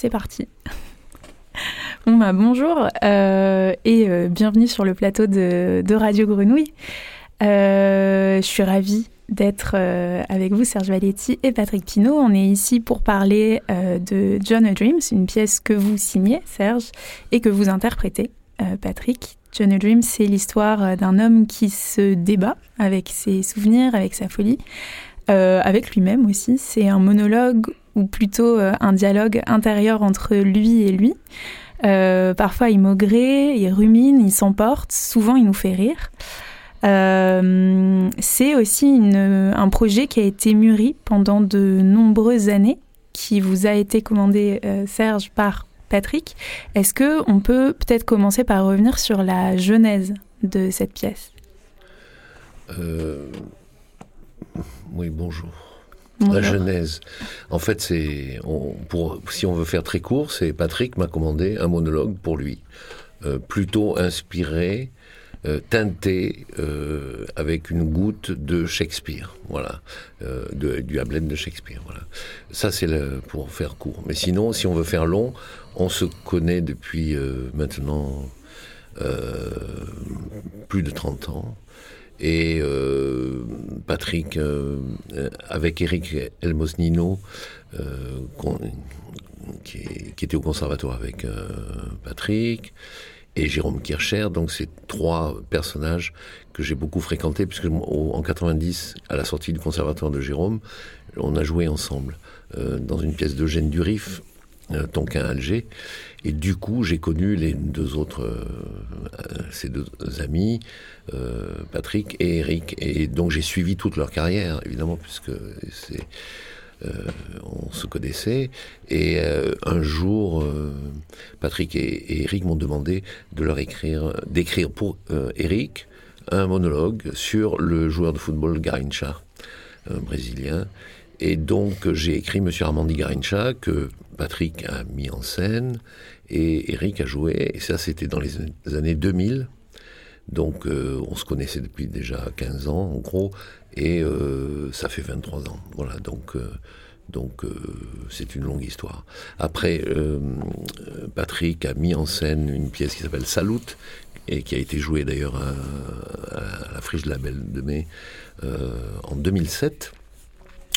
c'est parti. Bah, bonjour euh, et euh, bienvenue sur le plateau de, Radio Grenouille. Euh, je suis ravie d'être avec vous, Serge Valetti et Patrick Pinault. On est ici pour parler de John a Dreams, une pièce que vous signez, Serge, et que vous interprétez, Patrick. John a Dreams, c'est l'histoire d'un homme qui se débat avec ses souvenirs, avec sa folie, avec lui-même aussi. C'est un monologue ou plutôt un dialogue intérieur entre lui et lui. Euh, parfois, il maugré, il rumine, il s'emporte. Souvent, il nous fait rire. Euh, c'est aussi un projet qui a été mûri pendant de nombreuses années, qui vous a été commandé, euh, Serge, par Patrick. Est-ce que on peut peut-être commencer par revenir sur la genèse de cette pièce? Oui, bonjour. La genèse. En fait, c'est, pour, si on veut faire très court, c'est Patrick m'a commandé un monologue pour lui, euh, plutôt inspiré, euh, teinté euh, avec une goutte de Shakespeare, voilà, de, du Hamlet de Shakespeare, voilà. Ça, c'est pour faire court. Mais sinon, si on veut faire long, on se connaît depuis maintenant plus de 30 ans. Et euh, Patrick, euh, avec Eric Elmosnino, euh, qui, qui, était au conservatoire avec Patrick, et Jérôme Kircher. Donc, c'est trois personnages que j'ai beaucoup fréquentés, puisque en 90, à la sortie du conservatoire de Jérôme, on a joué ensemble dans une pièce d'Eugène Durif, Tonquin Alger. Et du coup, j'ai connu les deux autres, euh, ces deux amis, euh, Patrick et Eric. Et donc j'ai suivi toute leur carrière, évidemment, puisque euh, on se connaissait. Et un jour, Patrick et, Eric m'ont demandé de leur écrire, d'écrire pour Eric un monologue sur le joueur de football Garincha, Brésilien. Et donc j'ai écrit Monsieur Armandi Garincha que Patrick a mis en scène et Eric a joué. Et ça, c'était dans les années 2000. Donc euh, on se connaissait depuis déjà 15 ans en gros. Et euh, ça fait 23 ans. Voilà, donc... Euh, donc c'est une longue histoire. Après, Patrick a mis en scène une pièce qui s'appelle Salut et qui a été jouée d'ailleurs à, à, la Friche de la Belle de Mai en 2007.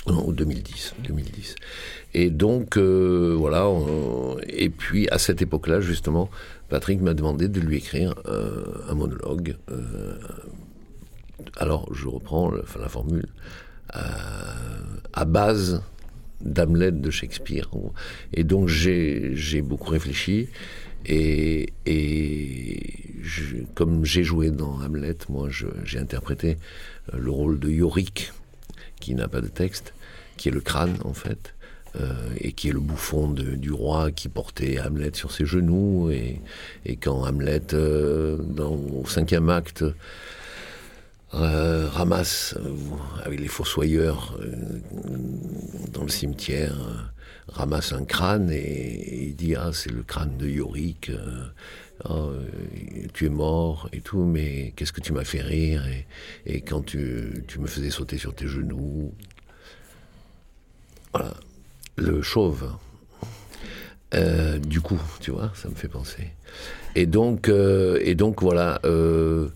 Non, 2010, 2010. Et donc, euh, voilà. et puis, à cette époque-là, justement, Patrick m'a demandé de lui écrire euh, un monologue. Euh, alors, je reprends la formule à base d'Hamlet de Shakespeare. Et donc, j'ai beaucoup réfléchi. Et, comme j'ai joué dans Hamlet, moi, j'ai interprété le rôle de Yorick, qui n'a pas de texte, qui est le crâne, en fait. Euh, et qui est le bouffon du roi qui portait Hamlet sur ses genoux. Et, quand Hamlet, euh, dans, au cinquième acte, euh, ramasse avec les fossoyeurs dans le cimetière, ramasse un crâne et, il dit ah c'est le crâne de Yorick. Oh, tu es mort et tout, mais qu'est-ce que tu m'as fait rire et, quand tu, tu, me faisais sauter sur tes genoux. Voilà le chauve. Euh, du coup, tu vois, ça me fait penser. Et donc, euh, et donc voilà, euh,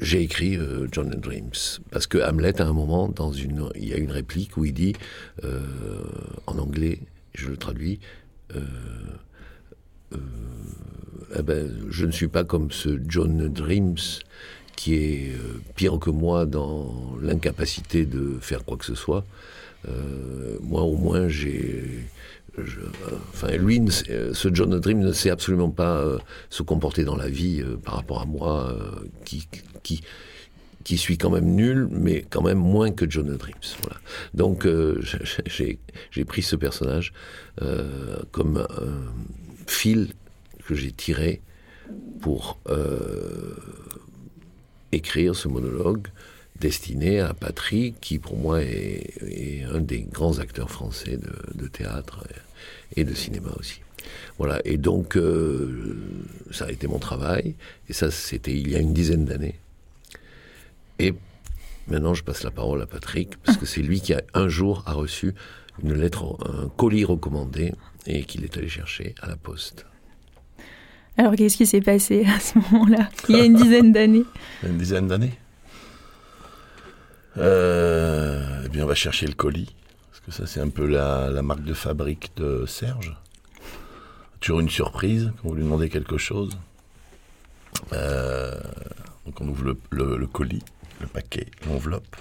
j'ai écrit John and Dreams parce que Hamlet, à un moment, dans une, il y a une réplique où il dit, en anglais, je le traduis. Eh ben, je ne suis pas comme ce John Dreams qui est pire que moi dans l'incapacité de faire quoi que ce soit. Euh, moi, au moins, j'ai. enfin, lui, ce John Dream ne sait absolument pas euh, se comporter dans la vie euh, par rapport à moi, qui, qui, suis quand même nul, mais quand même moins que John Dreams. Voilà. Donc, j'ai pris ce personnage comme fil que j'ai tiré pour écrire ce monologue destiné à Patrick, qui pour moi est, un des grands acteurs français de, théâtre et de cinéma aussi. Voilà, et donc euh, ça a été mon travail, et ça c'était il y a une dizaine d'années. Et maintenant je passe la parole à Patrick, parce que c'est lui qui a un jour a reçu une lettre, un colis recommandé et qu'il est allé chercher à la poste. Alors qu'est-ce qui s'est passé à ce moment-là, il y a une dizaine d'années Une dizaine d'années euh, Eh bien, on va chercher le colis, parce que ça c'est un peu la, la marque de fabrique de Serge. Toujours une surprise quand vous lui demandez quelque chose. Euh, donc on ouvre le, le- le colis, le paquet, l'enveloppe.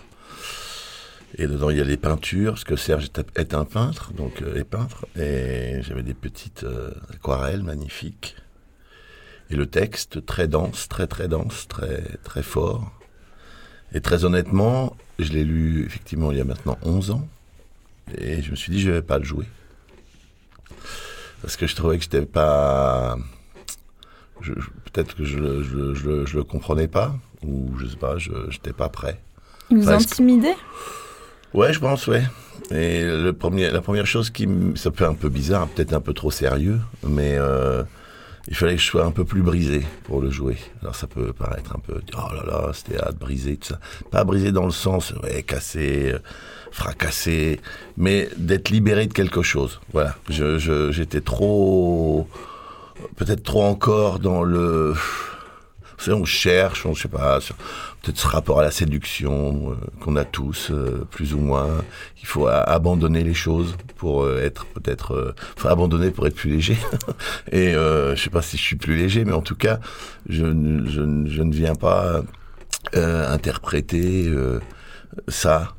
Et dedans il y a les peintures, parce que Serge est, un peintre, donc euh, est peintre. Et j'avais des petites euh, aquarelles magnifiques. Et le texte très dense, très très dense, très très fort. Et très honnêtement, je l'ai lu effectivement il y a maintenant 11 ans. Et je me suis dit, je vais pas le jouer. Parce que je trouvais que j'étais pas. je- je- Peut-être que je, je, le- je, je comprenais pas, ou je sais pas, je n'étais pas prêt. Il vous Enfin, que- intimidait Ouais, je pense, ouais. Et le premier, la première chose qui ça peut un peu bizarre, peut-être un peu trop sérieux, mais euh, il fallait que je sois un peu plus brisé pour le jouer. Alors ça peut paraître un peu, oh là là, c'était à briser, tout ça. Pas brisé dans le sens, ouais, cassé, euh, fracassé, mais d'être libéré de quelque chose. Voilà. Je, je- j'étais trop, peut-être trop encore dans le, on cherche, on, je sais pas, peut-être ce rapport à la séduction euh, qu'on a tous, euh, plus ou moins. Il faut abandonner les choses pour euh, être peut-être, enfin abandonner pour être plus léger. Et je sais pas si je suis plus léger, mais en tout cas, je, ne- ne- ne viens pas interpréter ça.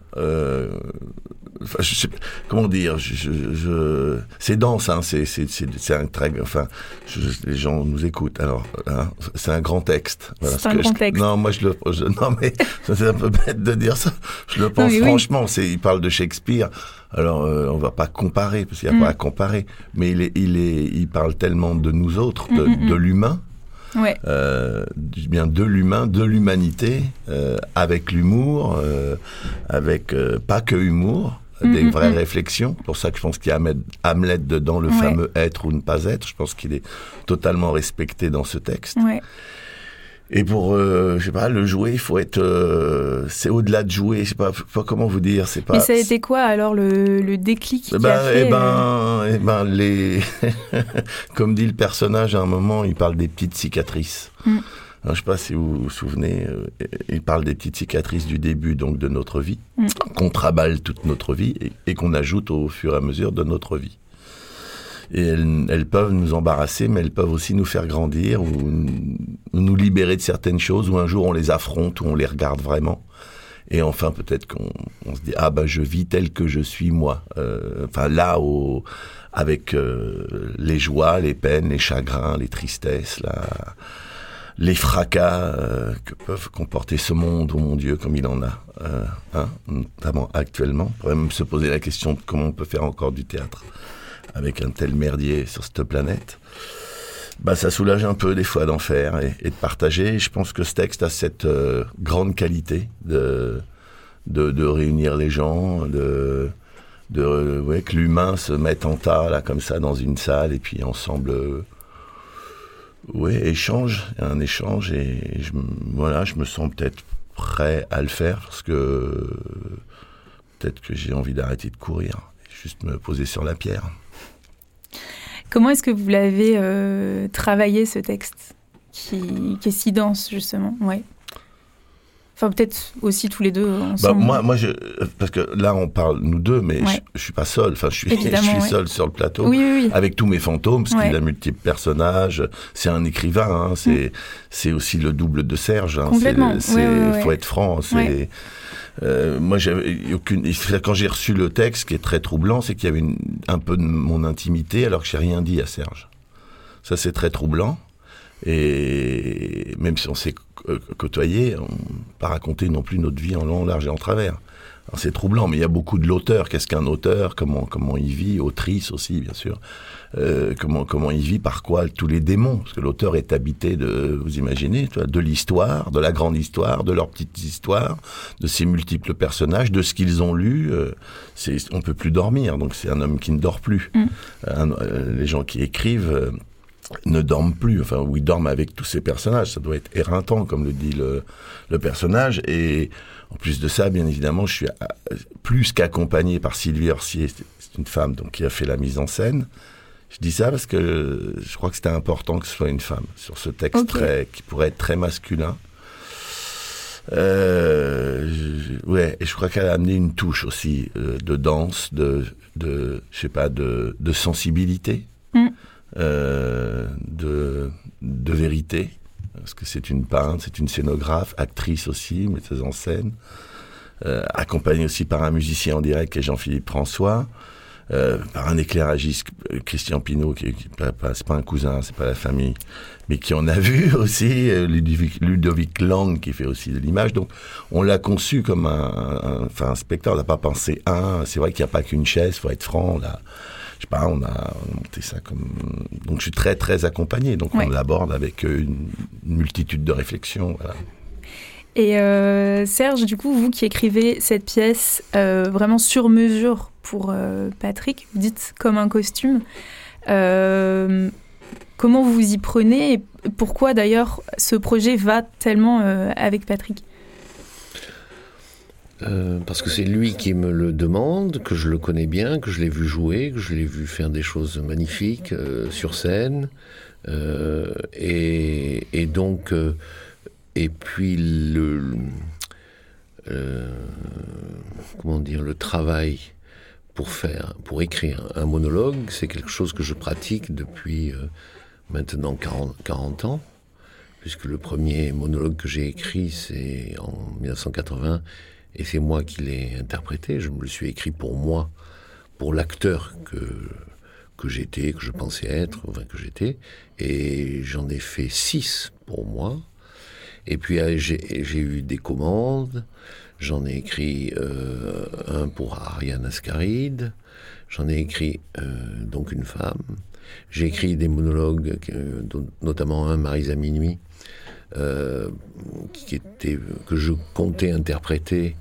Enfin, je sais, pas- comment dire, je, je, je- c'est dense, hein, c'est, c'est, c'est, c'est un très, enfin, je- les gens nous écoutent. Alors, hein, c'est un grand texte. C'est ce un que grand texte. Non, moi je le, non mais c'est un peu bête de dire ça. Je le pense oui. franchement. C'est, il parle de Shakespeare. Alors, euh, on va pas comparer parce qu'il y a Mm. pas à comparer. Mais il est, il est, il parle tellement de nous autres, de, Mm, mm, de l'humain Ouais. euh, bien de l'humain, de l'humanité, euh, avec l'humour, euh, avec euh, pas que humour, des mm, vraies mm. réflexions. Pour ça que je pense qu'il y a Hamlet, dedans, le Ouais. fameux être ou ne pas être. Je pense qu'il est totalement respecté dans ce texte. Ouais. Et pour, euh, je sais pas, le jouer, il faut être, euh, c'est au-delà de jouer. Je sais pas, pas comment vous dire. C'est pas. Et ça a été quoi alors le, le déclic qui Eh ben, a fait eh euh, ben, eh ben, les, comme dit le personnage à un moment, il parle des petites cicatrices. Mm. Alors, je sais pas si vous vous souvenez, euh, il parle des petites cicatrices du début donc de notre vie, Mm. qu'on traballe toute notre vie et, et qu'on ajoute au fur et à mesure de notre vie. Et elles, elles peuvent nous embarrasser, mais elles peuvent aussi nous faire grandir ou nous libérer de certaines choses, ou un jour on les affronte, ou on les regarde vraiment. Et enfin, peut-être qu'on on se dit ah bah je vis tel que je suis moi. Euh, Enfin là, au, avec euh, les joies, les peines, les chagrins, les tristesses, la, les fracas euh, que peuvent comporter ce monde, oh mon Dieu, comme il en a, euh, hein, notamment actuellement. On pourrait même se poser la question de comment on peut faire encore du théâtre avec un tel merdier sur cette planète. Bah, ça soulage un peu des fois d'en faire et, de partager. Je pense que ce texte a cette euh, grande qualité de, de, réunir les gens, de, ouais, que l'humain se mette en tas là comme ça dans une salle et puis ensemble, ouais, échange, un échange et, je, voilà, je me sens peut-être prêt à le faire parce que peut-être que j'ai envie d'arrêter de courir, juste me poser sur la pierre. Comment est-ce que vous l'avez euh, travaillé ce texte qui, qui est si dense justement? Enfin peut-être aussi tous les deux Bah, moi, moi, je, parce que là, on parle nous deux, mais Ouais. je, je suis pas seul. Enfin, je suis, je Évidemment, suis ouais. seul sur le plateau. oui, oui, oui. Avec tous mes fantômes, parce qu'il a multiples personnages. C'est un écrivain. Hein, c'est, c'est aussi le double de Serge. Hein, Mm. Complètement. C'est, faut être franc. C'est, euh, moi, j'avais aucune. Quand j'ai reçu le texte, ce qui est très troublant, c'est qu'il y avait une, un peu de mon intimité, alors que j'ai rien dit à Serge. Ça, c'est très troublant. Et même si on s'est euh, côtoyé, on pas raconté non plus notre vie en long, en large et en travers. C'est troublant, mais il y a beaucoup de l'auteur. Qu'est-ce qu'un auteur? Comment comment il vit? Autrice aussi, bien sûr. Euh, comment comment il vit? Par quoi Tous les démons, parce que l'auteur est habité de, vous imaginez, de l'histoire, de la grande histoire, de leurs petites histoires, de ses multiples personnages, de ce qu'ils ont lu. Euh, c'est, on peut plus dormir, donc c'est un homme qui ne dort plus. Mm. Un- euh, les gens qui écrivent. Ne dorment plus, enfin, ou ils dorment avec tous ces personnages. Ça doit être éreintant, comme le dit le, le personnage. Et en plus de ça, bien évidemment, je suis euh, plus qu'accompagné par Sylvie Orsier. c'est une femme donc qui a fait la mise en scène. Je dis ça parce que je crois que c'était important que ce soit une femme sur ce texte très, qui pourrait être très masculin. Euh, je, ouais, et je crois qu'elle a amené une touche aussi euh, de danse, de, de, je sais pas, de, de sensibilité, mm. Euh, de, vérité, parce que c'est une peintre, c'est une scénographe, actrice aussi, metteuse en scène, euh, accompagnée aussi par un musicien en direct qui est Jean-Philippe François. Euh, par un éclairagiste, Christian Pinault, qui, qui pas un cousin, c'est pas la famille, mais qui en a vu aussi, Ludovic, Lang, qui fait aussi de l'image. Donc, on l'a conçu comme un, enfin, un. On n'a pas pensé un. C'est vrai qu'il n'y a pas qu'une chaise, faut être franc. Là, je sais pas, on a monté ça comme. Donc, je suis très, très accompagné. Donc, on l'aborde avec une, multitude de réflexions. Voilà. Et euh, Serge, du coup, vous qui écrivez cette pièce euh, vraiment sur mesure pour euh, Patrick, vous dites comme un costume, comment vous vous y prenez et pourquoi d'ailleurs ce projet va tellement avec Patrick? Parce que c'est lui qui me le demande, que je le connais bien, que je l'ai vu jouer, que je l'ai vu faire des choses magnifiques sur scène. Et, et, donc, et puis le, euh, comment dire, le travail pour faire, pour écrire un monologue, c'est quelque chose que je pratique depuis euh, maintenant 40, 40, ans, puisque le premier monologue que j'ai écrit, c'est en 1980, et c'est moi qui l'ai interprété. Je me le suis écrit pour moi, pour l'acteur que que j'étais, que je pensais être, enfin que j'étais, et j'en ai fait six pour moi. Et puis euh, j'ai eu des commandes. J'en ai écrit euh, un pour Ariane Ascaride. J'en ai écrit euh, donc une femme. J'ai écrit des monologues, notamment un Marise à minuit, qui était que je comptais interpréter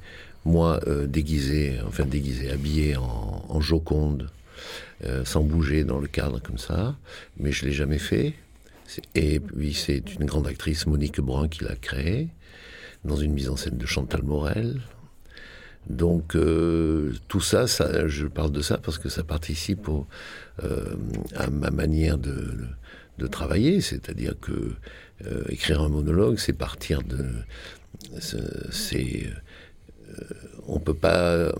moi déguisé, enfin déguisé, habillé en, Joconde, sans bouger dans le cadre comme ça, mais je l'ai jamais fait. Et puis c'est une grande actrice, Monique Brun, qui l'a créé, dans une mise en scène de Chantal Morel. Donc euh, tout ça, ça, je parle de ça parce que ça participe euh, à ma manière de, de travailler, c'est-à-dire que euh, écrire un monologue, c'est partir de, c'est, on peut pas,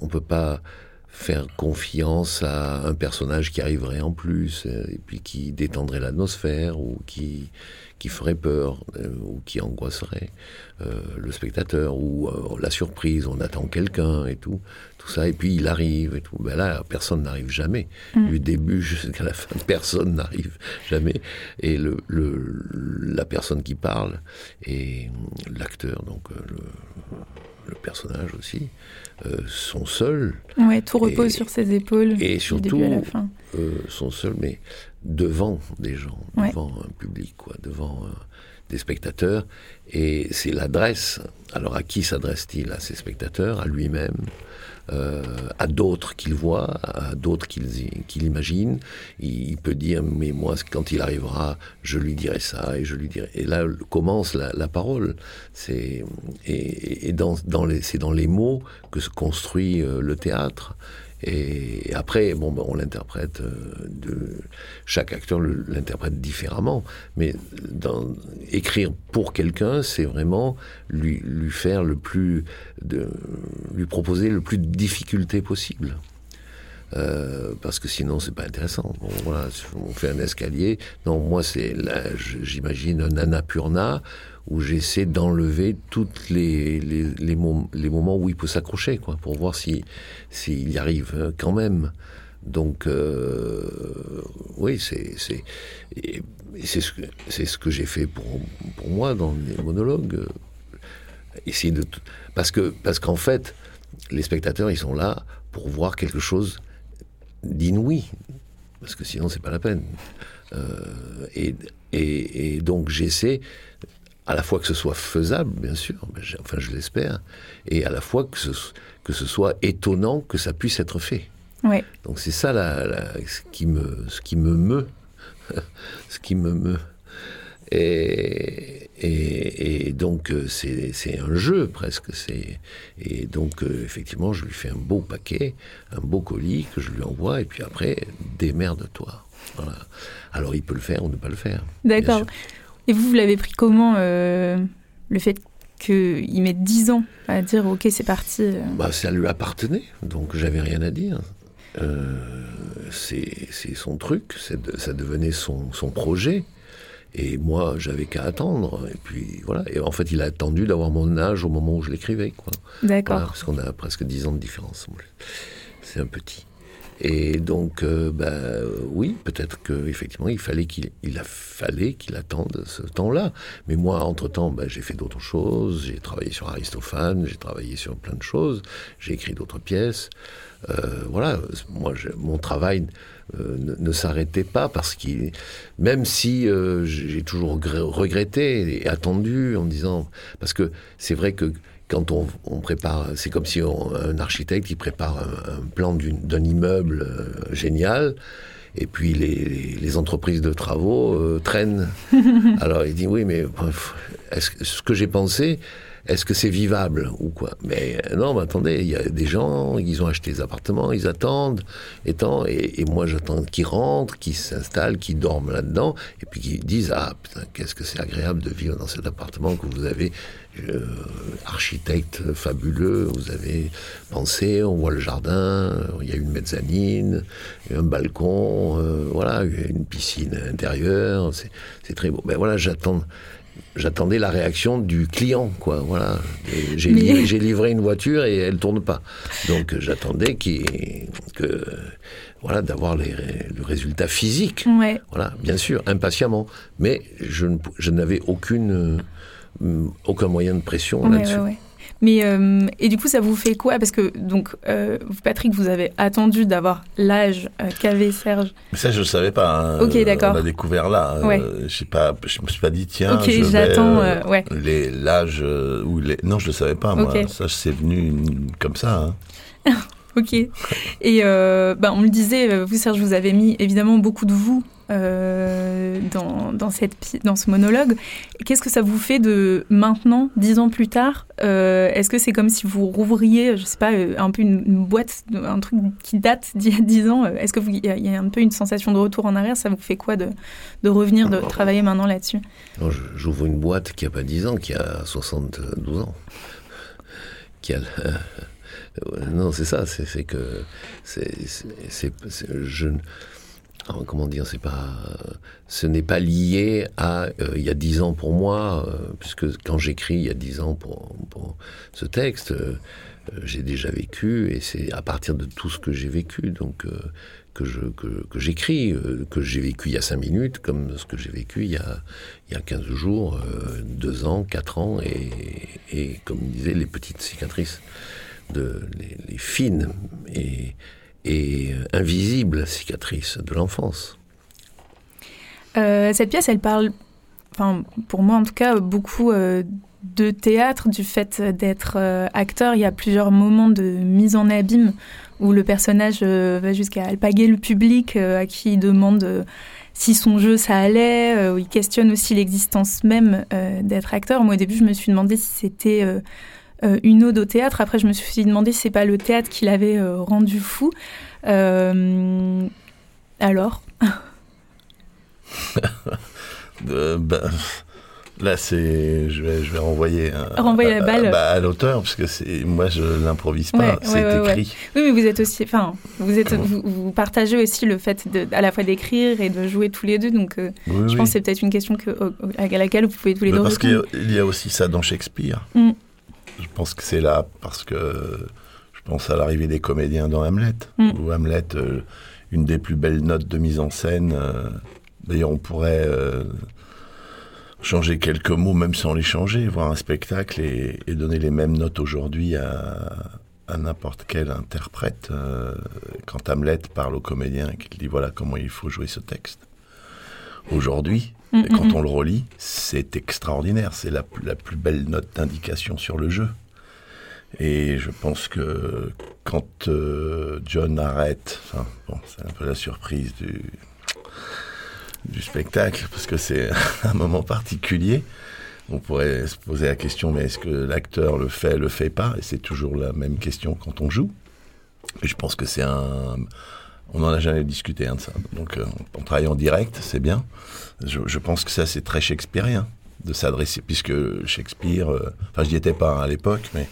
on peut pas faire confiance à un personnage qui arriverait en plus, euh, et puis qui détendrait l'atmosphère, ou qui, qui ferait peur, euh, ou qui angoisserait euh, le spectateur, ou la surprise, on attend quelqu'un et tout, tout ça, et puis il arrive et tout. Ben là, personne n'arrive jamais. Mm. Du début jusqu'à la fin, personne n'arrive jamais. Et le, le, la personne qui parle, et l'acteur, donc le, le personnage aussi, euh, sont seuls. Ouais, tout repose sur ses épaules. Et surtout, euh, sont seuls, mais devant des gens, devant un public, quoi, devant euh, des spectateurs. Et c'est l'adresse. Alors à qui s'adresse-t-il À ses spectateurs, à lui-même euh, à d'autres qu'il voit, à d'autres qu'il imagine. Il, peut dire, mais moi, quand il arrivera, je lui dirai ça, et je lui dirai. Et là commence la, parole. C'est et, dans, dans les, c'est dans les mots que se construit euh, le théâtre. Et après, bon, ben, on l'interprète euh, de chaque acteur l'interprète différemment. Mais dans, écrire pour quelqu'un, c'est vraiment lui, lui faire le plus, de, lui proposer le plus de difficultés possible. Euh, parce que sinon c'est pas intéressant. Bon, voilà, on fait un escalier. Non, moi c'est j'imagine un Annapurna où j'essaie d'enlever toutes les les, les, moments où il peut s'accrocher, quoi, pour voir si s'il y arrive euh, quand même. Donc euh, oui, c'est ce que ce que j'ai fait pour pour moi dans les monologues. Essayer de parce que parce qu'en fait les spectateurs ils sont là pour voir quelque chose d'inouï, parce que sinon c'est pas la peine. Euh, et, et, donc j'essaie à la fois que ce soit faisable, bien sûr, enfin je l'espère, et à la fois que ce, que ce soit étonnant que ça puisse être fait. Donc c'est ça la, ce qui me ce qui me meut, ce qui me meut. Et, et, donc, euh, c'est un jeu presque. Et donc, euh, effectivement, je lui fais un beau paquet, un beau colis que je lui envoie, et puis après, démerde-toi. Voilà. Alors, il peut le faire ou ne pas le faire. D'accord. Et vous, vous l'avez pris comment, euh, le fait qu'il mette 10 ans à dire ok c'est parti bah, Ça lui appartenait, donc j'avais rien à dire. c'est son truc, ça devenait son, son projet. Et moi, j'avais qu'à attendre. Et puis voilà. Et en fait, il a attendu d'avoir mon âge au moment où je l'écrivais. D'accord. parce qu'on a presque 10 ans de différence. C'est un petit. Et donc, euh, bah, oui, peut-être qu'effectivement, il fallait qu'il il a fallu qu'il attende ce temps-là. Mais moi, entre-temps, bah, j'ai fait d'autres choses. J'ai travaillé sur Aristophane, j'ai travaillé sur plein de choses. J'ai écrit d'autres pièces. Euh, voilà, moi, mon travail euh, ne, s'arrêtait pas parce qu'il, même si euh, j'ai toujours regretté et attendu en disant, parce que c'est vrai que quand on, prépare, c'est comme si un architecte qui prépare un, plan d'un immeuble euh, génial. Et puis les, entreprises de travaux traînent. Alors il dit oui, mais est-ce, ce que j'ai pensé, est-ce que c'est vivable ou quoi? Mais euh, non, mais attendez, il y a des gens, ils ont acheté des appartements, ils attendent, et, et, moi j'attends qu'ils rentrent, qu'ils s'installent, qu'ils dorment là-dedans, et puis qu'ils disent ah putain qu'est-ce que c'est agréable de vivre dans cet appartement que vous avez, euh, architecte fabuleux, vous avez pensé, on voit le jardin, il y a une mezzanine, un balcon, euh, voilà, une piscine intérieure, c'est très beau. Ben voilà, j'attends j'attendais la réaction du client, quoi. Voilà. J'ai livré, une voiture et elle tourne pas. Donc j'attendais que, voilà, d'avoir le résultat physique. Voilà, bien sûr, impatiemment. Mais je, n'avais aucune, euh, aucun moyen de pression là-dessus. Mais euh, et du coup, ça vous fait quoi? Parce que donc, euh, Patrick, vous avez attendu d'avoir l'âge euh, qu'avait Serge. Mais ça, je ne savais pas. Hein. Ok, d'accord. On l'a découvert là. Hein. Ouais. je pas, je me suis pas dit tiens. Ok, j'attends. ouais. Les l'âge ou les. Non, je le savais pas moi. Ça, c'est venu comme ça. Hein. ok. Et bah, on me disait, vous Serge, vous avez mis évidemment beaucoup de vous euh, dans, cette, dans ce monologue. Qu'est-ce que ça vous fait de maintenant, dix ans plus tard euh, Est-ce que c'est comme si vous rouvriez, je sais pas, euh, un peu une, boîte, un truc qui date d'il y a dix ans Est-ce qu'il y, y, a un peu une sensation de retour en arrière? Ça vous fait quoi de, de revenir, de travailler maintenant là-dessus? J'ouvre une boîte qui a pas dix ans, qui a 72 ans. Qui a... non, c'est ça, c'est que c'est, je, comment dire, c'est pas, ce n'est pas lié à euh, il y a dix ans pour moi, euh, puisque quand j'écris il y a dix ans pour, ce texte, euh, j'ai déjà vécu et c'est à partir de tout ce que j'ai vécu donc que je que, j'écris, que j'ai vécu il y a cinq minutes, comme ce que j'ai vécu il y a il y a 15 jours, deux ans, quatre ans et, et comme disait les petites cicatrices de les, les fines et et invisible cicatrice de l'enfance. Euh, cette pièce, elle parle, enfin, pour moi en tout cas, beaucoup euh, de théâtre, du fait d'être euh, acteur. Il y a plusieurs moments de mise en abîme où le personnage va jusqu'à alpaguer le public, à qui il demande si son jeu ça allait, où il questionne aussi l'existence même d'être acteur. Moi au début, je me suis demandé si c'était euh, une ode au théâtre. Après, je me suis demandé si c'est pas le théâtre qui l'avait euh, rendu fou. Euh, alors? Ben, Là, c'est, je vais, je vais renvoyer, renvoyer la balle bah, à, l'auteur, parce que c'est, moi, je l'improvise pas, c'est écrit. Oui, mais vous êtes aussi, enfin, vous êtes, vous, partagez aussi le fait de, à la fois d'écrire et de jouer tous les deux, donc je pense que c'est peut-être une question que, à laquelle vous pouvez tous les deux Parce qu'il y a aussi ça dans Shakespeare. Mm. Je pense que c'est là parce que je pense à l'arrivée des comédiens dans Hamlet, mm. Ou Hamlet, euh, une des plus belles notes de mise en scène. Euh, d'ailleurs, on pourrait euh, changer quelques mots, même sans les changer, voir un spectacle et, donner les mêmes notes aujourd'hui à, n'importe quel interprète. quand Hamlet parle au comédien, qu'il dit voilà comment il faut jouer ce texte. Aujourd'hui, Mm, quand mm, on mm. le relit, c'est extraordinaire. C'est la, plus belle note d'indication sur le jeu. Et je pense que quand euh, John arrête, bon, c'est un peu la surprise du, du spectacle, parce que c'est un moment particulier. On pourrait se poser la question, mais est-ce que l'acteur le fait, le fait pas? Et c'est toujours la même question quand on joue. Et je pense que c'est un... On n'en a jamais discuté hein, de ça. Donc euh, on travaille en direct, c'est bien. Je, je pense que ça, c'est très shakespearien de s'adresser, puisque Shakespeare, euh, enfin j'y étais pas à l'époque, mais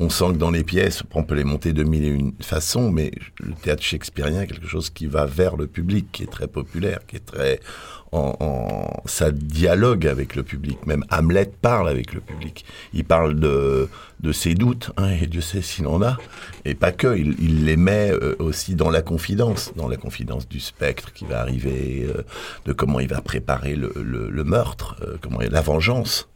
on sent que dans les pièces, on peut les monter de mille et une façons, mais le théâtre shakespearien est quelque chose qui va vers le public, qui est très populaire, qui est très en, en, ça dialogue avec le public. Même Hamlet parle avec le public. Il parle de, de ses doutes, hein, et Dieu sait s'il en a, et pas que. Il, les met euh, aussi dans la confidence, dans la confidence du spectre qui va arriver, euh, de comment il va préparer le, le, le meurtre, euh, comment la vengeance.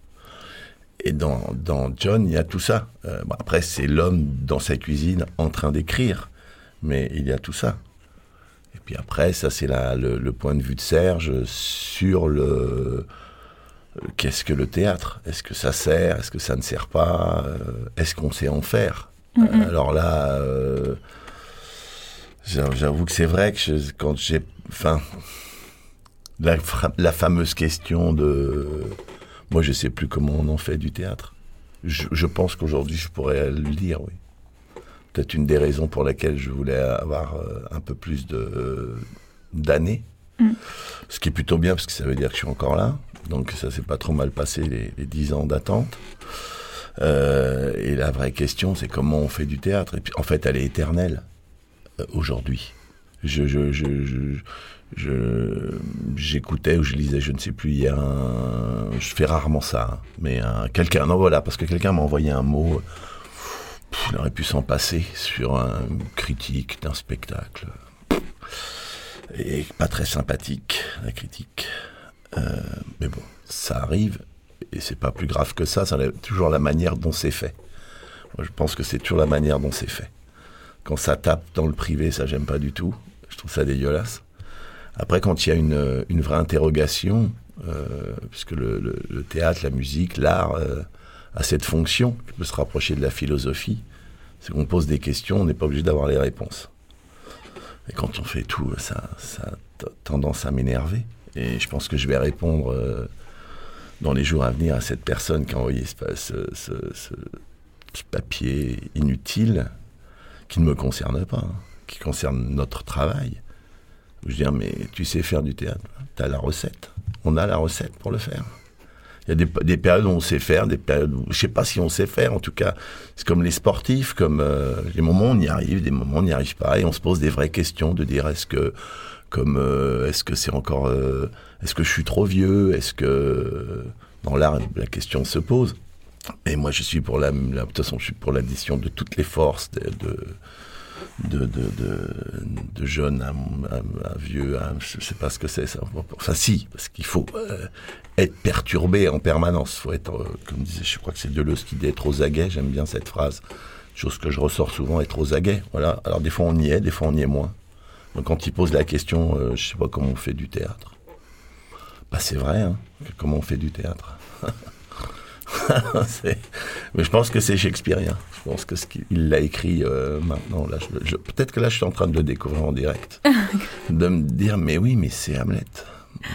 Et dans, dans John, il y a tout ça. Euh, après, c'est l'homme dans sa cuisine en train d'écrire, mais il y a tout ça. Et puis après, ça c'est le, le, point de vue de Serge sur le qu'est-ce que le théâtre? Est-ce que ça sert? Est-ce que ça ne sert pas? Est-ce qu'on sait en faire? Mm -hmm. Alors là, euh, j'avoue que c'est vrai que je, quand j'ai, enfin, la, la, fameuse question de, moi je sais plus comment on en fait du théâtre. Je, je pense qu'aujourd'hui je pourrais le dire, oui peut-être une des raisons pour lesquelles je voulais avoir euh, un peu plus de euh, d'années. Mm. Ce qui est plutôt bien parce que ça veut dire que je suis encore là. Donc ça s'est pas trop mal passé les, les 10 ans d'attente. Euh, et la vraie question, c'est comment on fait du théâtre. Et puis, en fait, elle est éternelle euh, aujourd'hui. Je, je, je, je, j'écoutais ou je lisais, je ne sais plus hier, un, je fais rarement ça, hein, mais un, quelqu'un, non voilà, parce que quelqu'un m'a envoyé un mot il aurait pu s'en passer sur une critique d'un spectacle. Et pas très sympathique, la critique. Euh, mais bon, ça arrive, et c'est pas plus grave que ça, c'est toujours la manière dont c'est fait. Moi, je pense que c'est toujours la manière dont c'est fait. Quand ça tape dans le privé, ça j'aime pas du tout. Je trouve ça dégueulasse. Après, quand il y a une, vraie interrogation, euh, puisque le, théâtre, la musique, l'art, euh, à cette fonction qui peut se rapprocher de la philosophie, c'est qu'on pose des questions, on n'est pas obligé d'avoir les réponses. Et quand on fait tout, ça, ça a tendance à m'énerver. Et je pense que je vais répondre euh, dans les jours à venir à cette personne qui a envoyé ce, ce, ce, papier inutile qui ne me concerne pas, hein, qui concerne notre travail. Je veux dire, mais tu sais faire du théâtre, tu as la recette. On a la recette pour le faire. Y a des, des, périodes où on sait faire, des périodes où je sais pas si on sait faire. En tout cas, c'est comme les sportifs, comme euh, des moments où on y arrive, des moments où on n'y arrive pas, et on se pose des vraies questions de dire est-ce que comme euh, est-ce que c'est encore euh, est-ce que je suis trop vieux est-ce que dans l'art la question se pose et moi je suis pour la, la de toute façon je suis pour l'addition de toutes les forces de de, de, de, jeune à, vieux, je sais pas ce que c'est. Enfin si, parce qu'il faut euh, être perturbé en permanence. faut être, euh, comme disait, je crois que c'est Deleuze qui dit être aux aguets, j'aime bien cette phrase. Chose que je ressors souvent, être aux aguets. Voilà. Alors des fois on y est, des fois on y est moins. Donc quand il pose la question, euh, je sais pas comment on fait du théâtre. Bah c'est vrai, hein, comment on fait du théâtre. mais je pense que c'est shakespearien. Je pense que ce qu'il l'a écrit euh, maintenant. Là, je, je, peut-être que là, je suis en train de le découvrir en direct, de me dire, mais oui, mais c'est Hamlet.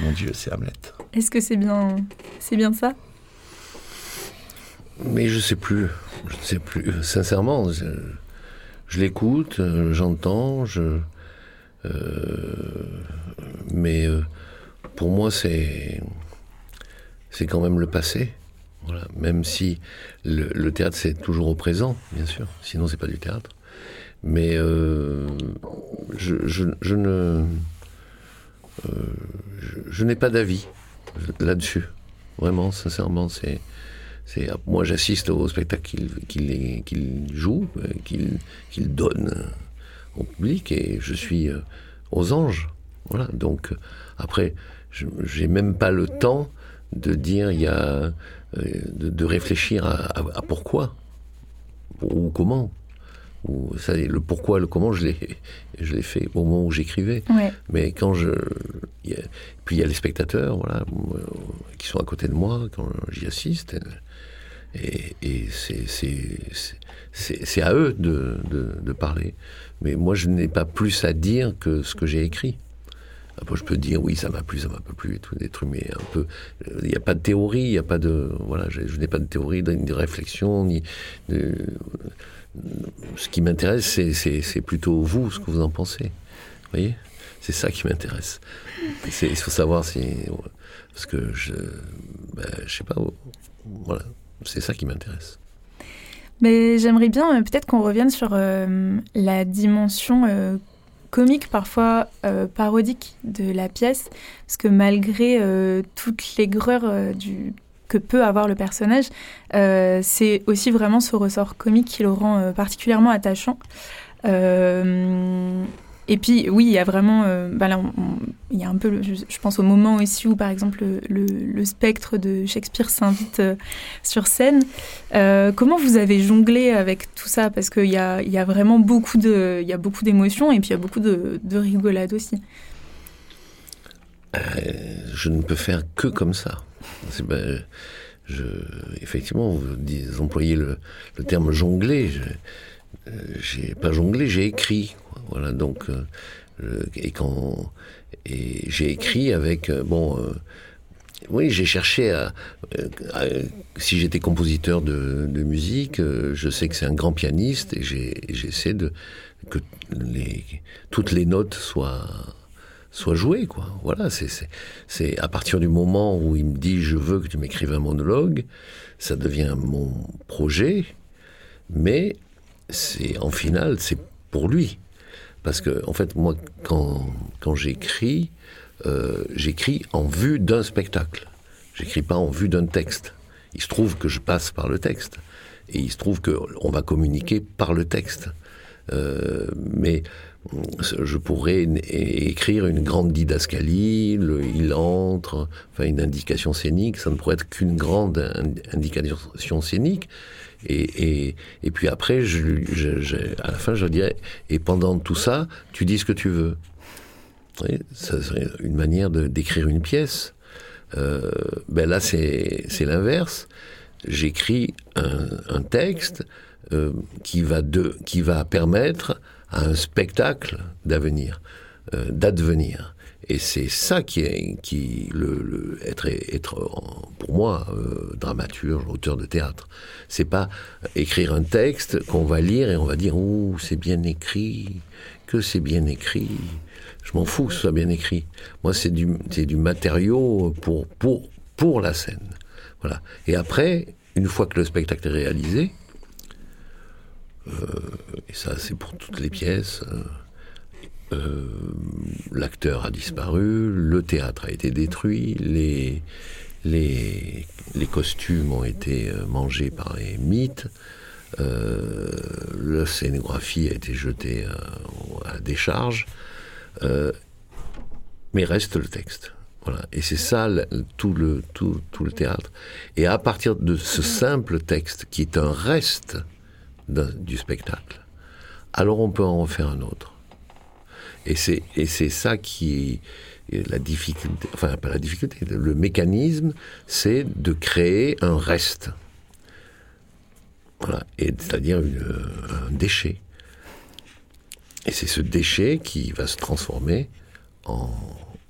Mon Dieu, c'est Hamlet. Est-ce que c'est bien, c'est bien ça? Mais je sais plus. Je ne sais plus. Sincèrement, je, je l'écoute, euh, j'entends, je. Euh, mais euh, pour moi, c'est c'est quand même le passé. Même si le, théâtre c'est toujours au présent, bien sûr. Sinon c'est pas du théâtre. Mais euh, je, ne euh, je, n'ai pas d'avis là-dessus. Vraiment, sincèrement, c'est moi j'assiste au spectacle qu'il joue, qu'il qu'il donne au public et je suis euh, aux anges. Voilà. Donc après, j'ai même pas le temps de dire il y a de, de réfléchir à, à, à, pourquoi ou comment. Ou ça, le pourquoi, le comment, je l'ai, je l'ai fait au moment où j'écrivais. Ouais. Mais quand je, y a, puis il y a les spectateurs, voilà, qui sont à côté de moi quand j'y assiste, et, et c'est, c'est, c'est, c'est à eux de, de, de, parler. Mais moi, je n'ai pas plus à dire que ce que j'ai écrit. Après, je peux dire oui, ça m'a plu, ça m'a pas plu, et tout, des trucs, mais un peu. Il n'y a pas de théorie, il n'y a pas de. Voilà, je, n'ai pas de théorie, ni de réflexion, ni. De, ce qui m'intéresse, c'est plutôt vous, ce que vous en pensez. Vous voyez? C'est ça qui m'intéresse. Il faut savoir si. Parce que je. Ben, je sais pas. Voilà. C'est ça qui m'intéresse. Mais j'aimerais bien euh, peut-être qu'on revienne sur euh, la dimension euh, comique, parfois parodique de la pièce, parce que malgré toutes les greurs du, que peut avoir le personnage, c'est aussi vraiment ce ressort comique qui le rend particulièrement attachant. Et puis, oui, il y a vraiment. Bah là, il y a un peu, je, pense, au moment aussi où, par exemple, le, spectre de Shakespeare s'invite euh, sur scène. Euh, comment vous avez jonglé avec tout ça? Parce qu'il y a, vraiment beaucoup de, y a beaucoup d'émotions et puis il y a beaucoup de, de rigolade aussi. je ne peux faire que comme ça. Ben, effectivement, vous employez le terme jongler. J'ai pas jonglé, j'ai écrit. Voilà, donc, euh, et quand. Et j'ai écrit avec. Euh, bon. Euh, oui, j'ai cherché à, si j'étais compositeur de, musique, je sais que c'est un grand pianiste et j'essaie de que les, toutes les notes soient soient jouées quoi. Voilà, c'est à partir du moment où il me dit je veux que tu m'écrives un monologue, ça devient mon projet, mais c'est en finale c'est pour lui. Parce que, en fait, moi, quand, quand j'écris, euh, j'écris en vue d'un spectacle. J'écris pas en vue d'un texte. Il se trouve que je passe par le texte. Et il se trouve qu'on va communiquer par le texte. Euh, mais je pourrais écrire une grande didascalie, le, il entre, enfin une indication scénique, ça ne pourrait être qu'une grande indication scénique. Et, et, puis après, je, à la fin, je dirais, et pendant tout ça, tu dis ce que tu veux. ça serait une manière d'écrire une pièce. Euh, ben là, c'est l'inverse. J'écris un, texte euh, qui, va de, qui va permettre à un spectacle d'avenir, d'advenir. Et c'est ça qui est qui le, être être pour moi euh, dramaturge, auteur de théâtre. C'est pas écrire un texte qu'on va lire et on va dire ouh c'est bien écrit, que c'est bien écrit. Je m'en fous que ce soit bien écrit. Moi c'est du c'est du matériau pour pour pour la scène. Voilà. Et après une fois que le spectacle est réalisé, euh, et ça c'est pour toutes les pièces. Euh, euh, l'acteur a disparu, le théâtre a été détruit, les, les, costumes ont été euh, mangés par les mythes, euh, la scénographie a été jetée à, la décharge, mais reste le texte. Voilà. Et c'est ça tout, le, tout, tout, le théâtre. Et à partir de ce simple texte, qui est un reste du spectacle, alors on peut en refaire un autre. Et c'est, et c'est ça qui est la difficulté, enfin pas la difficulté, le mécanisme, c'est de créer un reste. Voilà, et, c'est-à-dire un déchet. Et c'est ce déchet qui va se transformer en,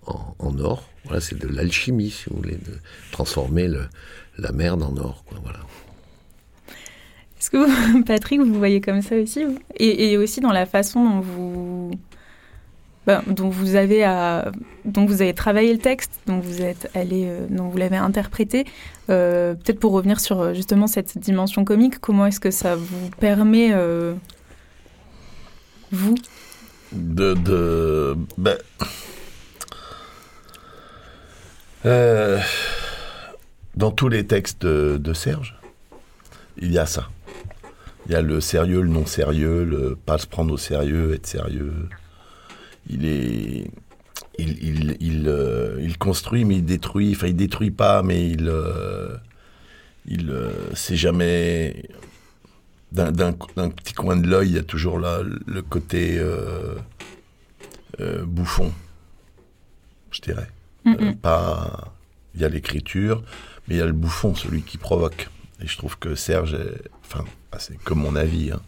en, or. Voilà, c'est de l'alchimie, si vous voulez, de transformer le, la merde en or. Quoi, voilà. Est-ce que vous, Patrick, vous voyez comme ça aussi et, et, aussi dans la façon dont vous ben, dont vous avez à, vous avez travaillé le texte, dont vous êtes allé, euh, vous l'avez interprété. Euh, peut-être pour revenir sur euh, justement cette dimension comique, comment est-ce que ça vous permet, vous, de, de ben, dans tous les textes de, Serge, il y a ça. Il y a le sérieux, le non sérieux, le pas se prendre au sérieux, être sérieux il est il, il, euh, il, construit mais il détruit. Enfin il détruit pas mais il euh, il euh, c'est jamais d'un petit coin de l'œil il y a toujours là le côté bouffon je dirais. Pas il y a l'écriture mais il y a le bouffon celui qui provoque. Et je trouve que Serge enfin c'est comme mon avis hein.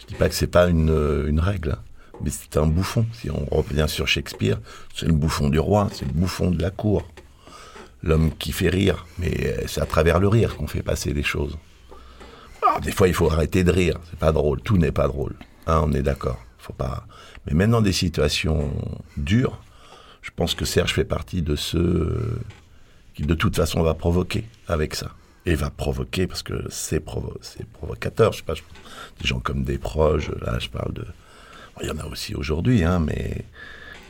je dis pas que c'est pas une, une règle hein mais c'est un bouffon. Si on revient sur Shakespeare, c'est le bouffon du roi, c'est le bouffon de la cour. L'homme qui fait rire, mais c'est à travers le rire qu'on fait passer les choses. Ah, des fois, il faut arrêter de rire, c'est pas drôle, tout n'est pas drôle. Hein, on est d'accord. Faut pas. Mais même dans des situations dures, je pense que Serge fait partie de ceux qui, de toute façon, va provoquer avec ça. Et va provoquer, parce que c'est provocateur. Je sais pas, des gens comme des proches, là, je parle de. Il y en a aussi aujourd'hui, hein, mais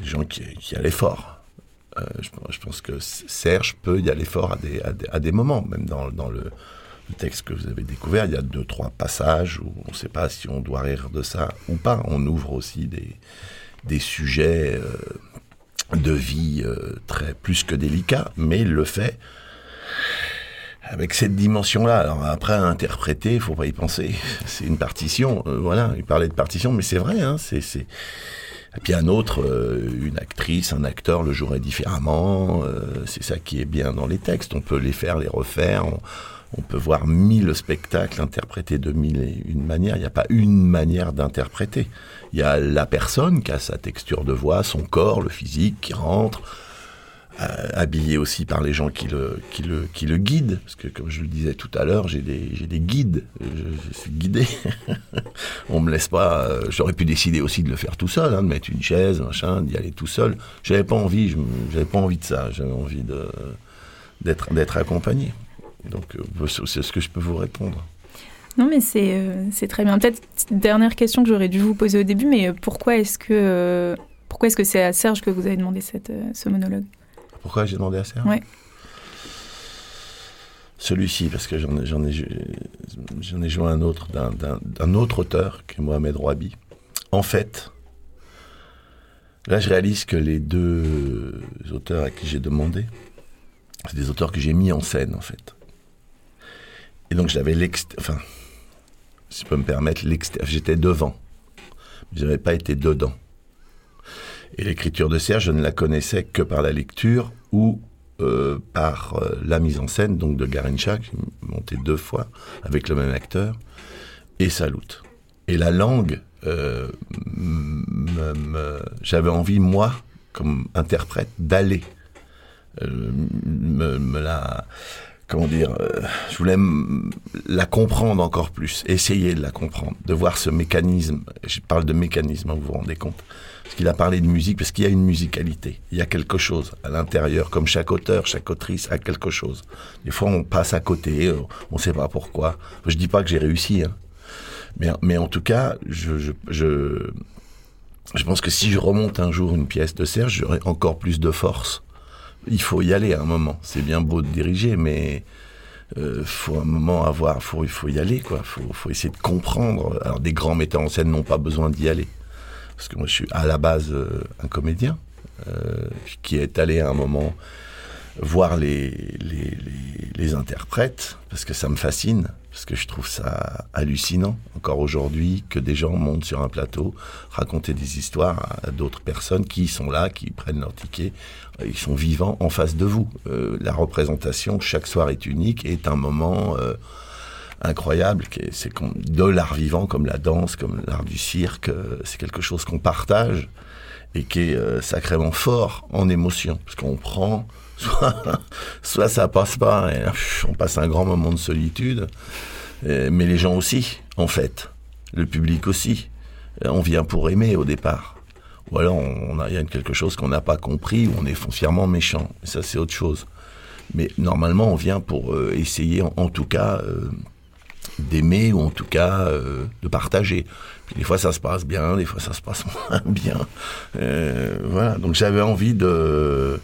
des gens qui, qui allaient fort. Euh, je, pense que Serge peut y aller fort à des, à des, moments, même dans, dans le, texte que vous avez découvert, il y a deux, trois passages où on ne sait pas si on doit rire de ça ou pas. On ouvre aussi des, des sujets euh, de vie euh, très plus que délicats, mais le fait avec cette dimension-là. Alors après, à interpréter, faut pas y penser. C'est une partition. voilà, il parlait de partition, mais c'est vrai. Hein, c'est et puis un autre, euh, une actrice, un acteur le jouerait différemment. Euh, c'est ça qui est bien dans les textes. On peut les faire, les refaire. On, peut voir mille spectacles interprétés de mille et une manières. Il n'y a pas une manière d'interpréter. Il y a la personne qui a sa texture de voix, son corps, le physique qui rentre euh, habillé aussi par les gens qui le, qui le, qui le guident. Parce que, comme je le disais tout à l'heure, j'ai des, j'ai des guides. Je, suis guidé. On me laisse pas. Euh, j'aurais pu décider aussi de le faire tout seul, hein, de mettre une chaise, machin, d'y aller tout seul. J'avais pas envie. J'avais pas envie de ça. J'avais envie de, d'être, d'être accompagné. Donc, euh, c'est ce que je peux vous répondre. Non, mais c'est, c'est très bien. Peut-être dernière question que j'aurais dû vous poser au début, mais pourquoi est-ce que pourquoi est-ce que c'est à Serge que vous avez demandé cette, ce monologue? Pourquoi j'ai demandé à Serge ouais. Celui-ci, parce que j'en ai, j'en ai, j'en ai joué un autre d'un, autre auteur, qui est Mohamed Rouabi. En fait, là, je réalise que les deux auteurs à qui j'ai demandé, c'est des auteurs que j'ai mis en scène, en fait. Et donc, j'avais l'extérieur, enfin, si je peux me permettre, j'étais devant. Je n'avais pas été dedans. Et l'écriture de Serge, je ne la connaissais que par la lecture ou euh, par euh, la mise en scène donc de Garincha, qui monté deux fois avec le même acteur, et Salut. Et la langue, euh, j'avais envie, moi, comme interprète, d'aller me, me, la comment dire, je voulais la comprendre encore plus, essayer de la comprendre, de voir ce mécanisme. Je parle de mécanisme, hein, vous vous rendez compte parce qu'il a parlé de musique, parce qu'il y a une musicalité. Il y a quelque chose à l'intérieur, comme chaque auteur, chaque autrice a quelque chose. Des fois, on passe à côté, euh, on ne sait pas pourquoi. Je dis pas que j'ai réussi, hein. mais, en tout cas, je, je, je pense que si je remonte un jour une pièce de Serge, j'aurai encore plus de force. Il faut y aller à un moment. C'est bien beau de diriger, mais euh, faut un moment avoir, il faut y aller, quoi. Faut, faut essayer de comprendre. Alors, des grands metteurs en scène n'ont pas besoin d'y aller parce que moi je suis à la base euh, un comédien euh, qui est allé à un moment voir les, interprètes, parce que ça me fascine, parce que je trouve ça hallucinant, encore aujourd'hui, que des gens montent sur un plateau, raconter des histoires à, d'autres personnes qui sont là, qui prennent leur ticket, ils sont vivants en face de vous. Euh, la représentation, chaque soir est unique, est un moment incroyable. C'est de l'art vivant, comme la danse, comme l'art du cirque, euh, c'est quelque chose qu'on partage et qui est euh, sacrément fort en émotion, parce qu'on prend, soit, soit ça passe pas, on passe un grand moment de solitude, mais les gens aussi, en fait, le public aussi. On vient pour aimer au départ. Ou alors on a, il y a quelque chose qu'on n'a pas compris, ou on est foncièrement méchant. Ça, c'est autre chose. Mais normalement, on vient pour euh, essayer, en, tout cas, d'aimer ou en tout cas euh, de partager. Puis des fois ça se passe bien, des fois ça se passe moins bien. Euh, voilà, donc j'avais envie de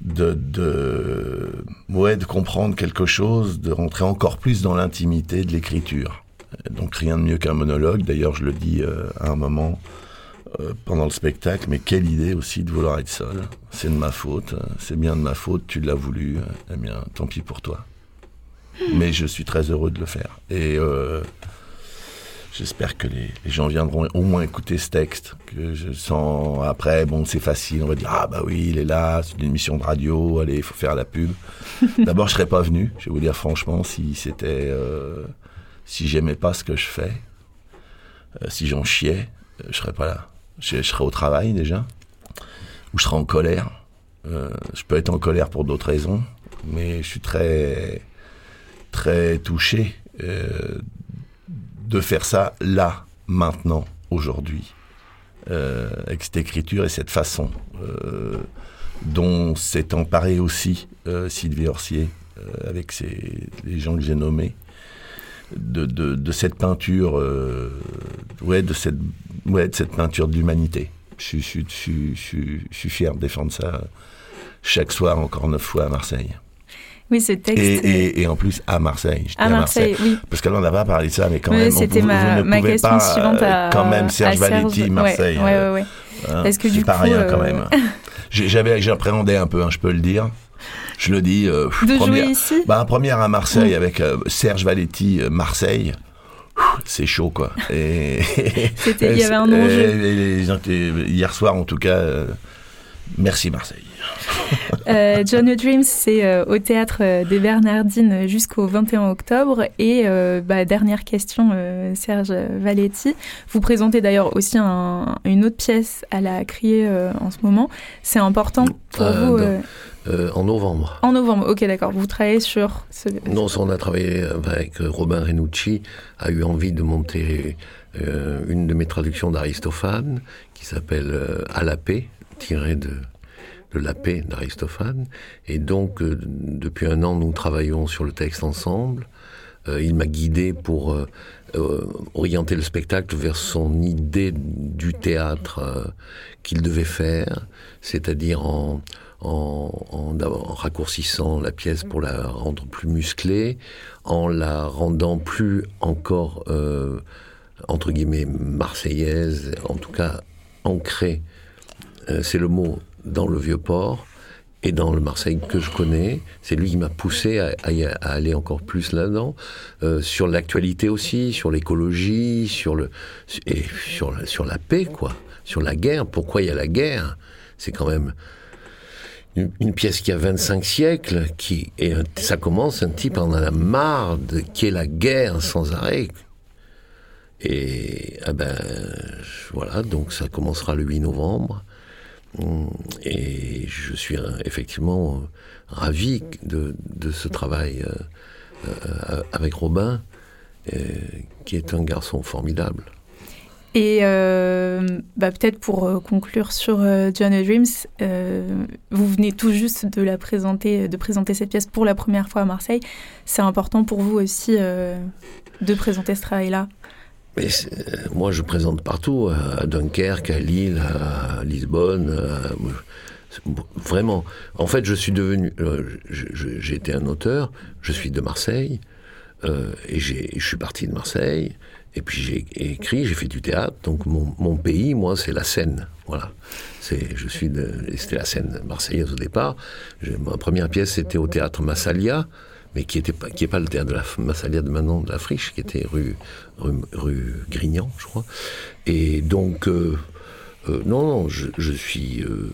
de, de, ouais, de comprendre quelque chose, de rentrer encore plus dans l'intimité de l'écriture. Donc rien de mieux qu'un monologue. D'ailleurs, je le dis euh, à un moment pendant le spectacle, mais quelle idée aussi de vouloir être seul. C'est de ma faute, c'est bien de ma faute, tu l'as voulu, eh bien tant pis pour toi mais je suis très heureux de le faire. Et euh, j'espère que les, gens viendront au moins écouter ce texte. Que je sens après, bon, c'est facile, on va dire ah bah oui, il est là, c'est une émission de radio, allez, il faut faire la pub. D'abord, je serais pas venu. Je vais vous dire franchement, si c'était, euh, si j'aimais pas ce que je fais, euh, si j'en chiais, je serais pas là. Je, je serais au travail déjà, ou je serais en colère. Euh, je peux être en colère pour d'autres raisons, mais je suis très, très touché euh, de faire ça là, maintenant, aujourd'hui, euh, avec cette écriture et cette façon euh, dont s'est emparé aussi Sylvie Orsier avec les gens que j'ai nommés. De, de, cette peinture, ouais, de cette, ouais, de cette peinture d'humanité. Je suis fier de défendre ça chaque soir, encore neuf fois à Marseille. Oui, ce texte. Et, et, et en plus à Marseille. À Marseille, oui. Parce que là, on n'a pas parlé de ça, mais quand Oui, même, c'était ma, vous ne ma question pas, suivante euh, à quand même Serge à Valetti, Marseille. Ouais, euh, ouais, ouais. hein, Parce que du pas coup, rien quand euh, même. J'ai- J'avais, j'appréhendais un peu, hein, je peux le dire. Je le dis. euh, De première- jouer ici? Bah, première à Marseille Mm. avec euh, Serge Valetti, Marseille. C'est chaud, quoi. Et, il y avait un enjeu. et hier soir, en tout cas, merci Marseille. Euh, John A. Dreams, c'est euh, au théâtre euh, des Bernardines jusqu'au 21 octobre. Et euh, bah, dernière question, euh, Serge Valetti. Vous présentez d'ailleurs aussi un- une autre pièce à la criée euh, en ce moment. C'est important pour Euh, vous euh, Euh, en novembre. En novembre, ok, d'accord. Vous travaillez sur ce. Non, on a travaillé avec Robin Renucci, a eu envie de monter euh, une de mes traductions d'Aristophane, qui s'appelle euh, À la paix, tirée de, la paix d'Aristophane. Et donc, euh, depuis un an, nous travaillons sur le texte ensemble. Euh, il m'a guidé pour euh, orienter le spectacle vers son idée du théâtre qu'il devait faire, c'est-à-dire en, raccourcissant la pièce pour la rendre plus musclée, en la rendant plus encore, entre guillemets, marseillaise, en tout cas ancrée, c'est le mot, dans le vieux port et dans le Marseille que je connais. C'est lui qui m'a poussé à, aller encore plus là-dedans, euh, sur l'actualité aussi, sur l'écologie, sur le et sur la, paix quoi, sur la guerre. Pourquoi il y a la guerre? C'est quand même une, pièce qui a 25 siècles, qui et ça commence un type en a la marre de qui est la guerre sans arrêt. Et ah ben voilà, donc ça commencera le 8 novembre. Hum, Et je suis euh, effectivement euh, ravi de, ce travail euh, avec Robin, qui est un garçon formidable. Et bah, peut-être pour conclure sur John. Dreams, vous venez tout juste de présenter, cette pièce pour la première fois à Marseille. C'est important pour vous aussi de présenter ce travail-là? Mais euh, moi, je présente partout, à Dunkerque, à Lille, à Lisbonne. à- c'est- vraiment. En fait, je suis devenu. euh, J'ai été un auteur. Je suis de Marseille euh, et je suis parti de Marseille. Et puis j'ai écrit, j'ai fait du théâtre. Donc mon, mon pays, moi, c'est la Seine. Voilà. Je suis de, c'était la Seine marseillaise au départ. Ma première pièce, c'était au théâtre Massalia, mais qui était pas, qui pas le théâtre de la Massalia de maintenant de la Friche, qui était rue, rue, rue Grignan, je crois. Et donc, euh, euh, non, non, je, je suis. euh,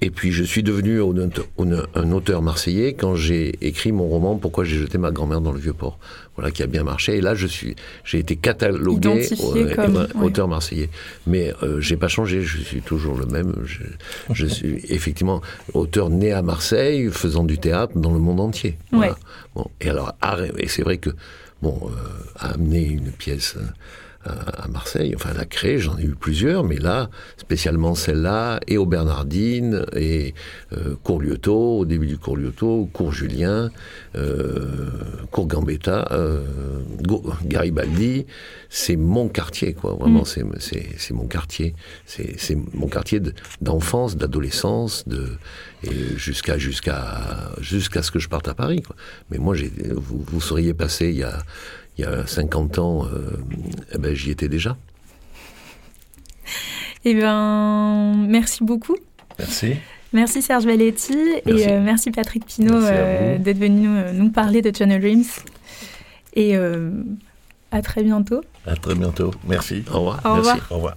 et puis je suis devenu un auteur- marseillais quand j'ai écrit mon roman Pourquoi j'ai jeté ma grand-mère dans le vieux port. Voilà qui a bien marché. Et là je suis, j'ai été catalogué euh, comme, euh, ouais. auteur marseillais. Mais euh, j'ai pas changé. Je suis toujours le même. Je, je suis effectivement auteur né à Marseille, faisant du théâtre dans le monde entier. Voilà. Ouais. Bon, et alors et c'est vrai que bon, euh, amener une pièce. Euh, à à Marseille, enfin à la créer, j'en ai eu plusieurs, mais là, spécialement celle-là, et au Bernardine, et euh, Cours Lieuteau, au début du Cours Lieuteau, Cours Julien, euh, Cours Gambetta, euh, Garibaldi, c'est mon quartier, quoi, vraiment, Mm. c'est c'est c'est mon quartier, c'est c'est mon quartier de- d'enfance, d'adolescence, de et jusqu'à jusqu'à jusqu'à ce que je parte à Paris, quoi. Mais moi, j'ai vous, vous seriez passé il y a il y a 50 ans, euh, eh ben, j'y étais déjà. Eh bien, merci beaucoup. Merci. Merci Serge Valetti Merci. et euh, merci Patrick Pinault Merci euh, d'être venu nous, nous parler de A. Dreams. Et euh, à très bientôt. À très bientôt. Merci. Au revoir. Au Merci. revoir. Au revoir.